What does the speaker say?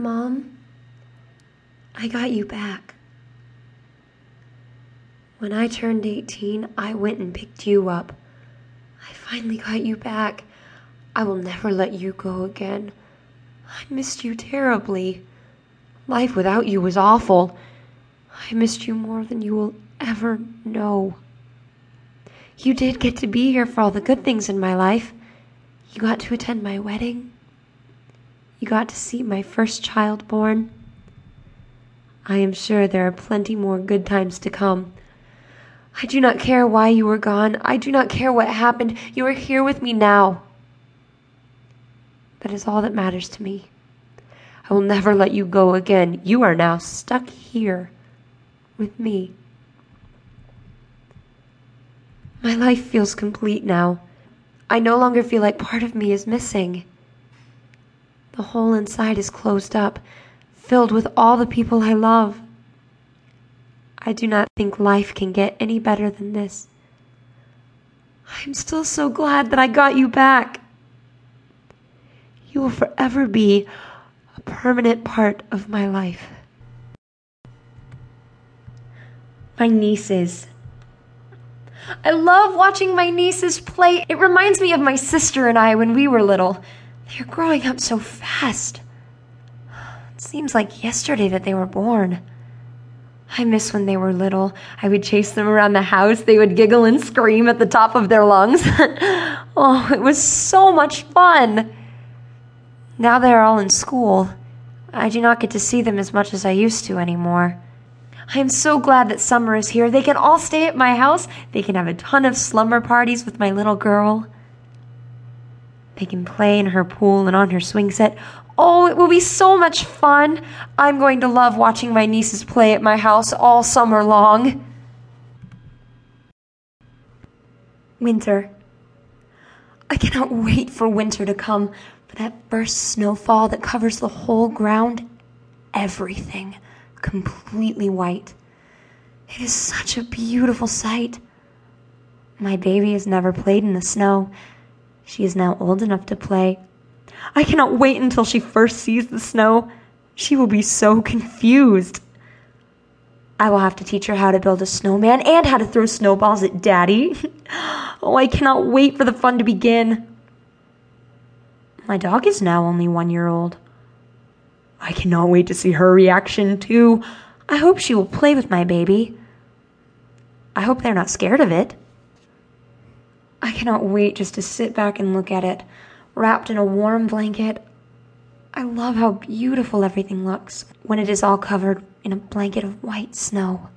Mom, I got you back. When I turned 18, I went and picked you up. I finally got you back. I will never let you go again. I missed you terribly. Life without you was awful. I missed you more than you will ever know. You did get to be here for all the good things in my life. You got to attend my wedding. You got to see my first child born. I am sure there are plenty more good times to come. I do not care why you were gone. I do not care what happened. You are here with me now. That is all that matters to me. I will never let you go again. You are now stuck here with me. My life feels complete now. I no longer feel like part of me is missing. The hole inside is closed up, filled with all the people I love. I do not think life can get any better than this. I'm still so glad that I got you back. You will forever be a permanent part of my life. My nieces. I love watching my nieces play. It reminds me of my sister and I when we were little. They're growing up so fast. It seems like yesterday that they were born. I miss when they were little. I would chase them around the house. They would giggle and scream at the top of their lungs. oh, it was so much fun. Now they're all in school. I do not get to see them as much as I used to anymore. I am so glad that summer is here. They can all stay at my house. They can have a ton of slumber parties with my little girl. They can play in her pool and on her swing set. Oh, it will be so much fun. I'm going to love watching my nieces play at my house all summer long. Winter. I cannot wait for winter to come, for that first snowfall that covers the whole ground, everything completely white. It is such a beautiful sight. My baby has never played in the snow. She is now old enough to play. I cannot wait until she first sees the snow. She will be so confused. I will have to teach her how to build a snowman and how to throw snowballs at Daddy. oh, I cannot wait for the fun to begin. My dog is now only one year old. I cannot wait to see her reaction, too. I hope she will play with my baby. I hope they're not scared of it. I cannot wait just to sit back and look at it, wrapped in a warm blanket. I love how beautiful everything looks when it is all covered in a blanket of white snow.